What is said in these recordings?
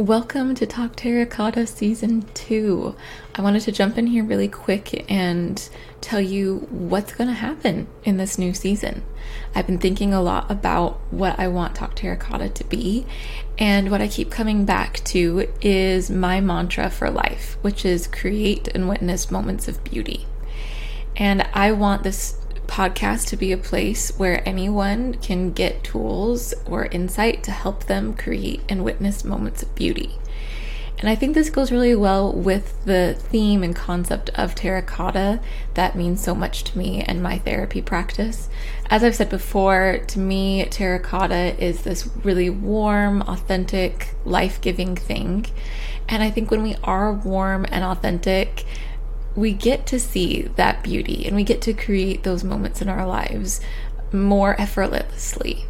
Welcome to Talk Terracotta Season 2. I wanted to jump in here really quick and tell you what's going to happen in this new season. I've been thinking a lot about what I want Talk Terracotta to be, and what I keep coming back to is my mantra for life, which is create and witness moments of beauty. And I want this podcast to be a place where anyone can get tools or insight to help them create and witness moments of beauty. And I think this goes really well with the theme and concept of terracotta that means so much to me and my therapy practice. As I've said before, to me, terracotta is this really warm, authentic, life giving thing. And I think when we are warm and authentic, we get to see that beauty and we get to create those moments in our lives more effortlessly.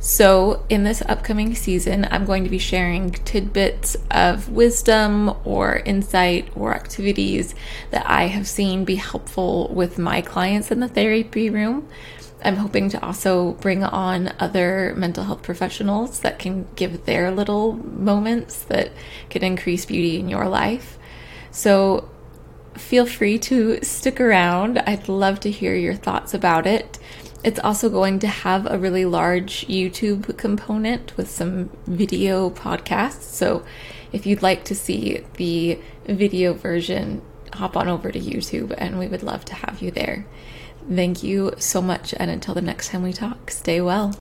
So, in this upcoming season, I'm going to be sharing tidbits of wisdom or insight or activities that I have seen be helpful with my clients in the therapy room. I'm hoping to also bring on other mental health professionals that can give their little moments that can increase beauty in your life. So, feel free to stick around. I'd love to hear your thoughts about it. It's also going to have a really large YouTube component with some video podcasts. So if you'd like to see the video version, hop on over to YouTube and we would love to have you there. Thank you so much. And until the next time we talk, stay well.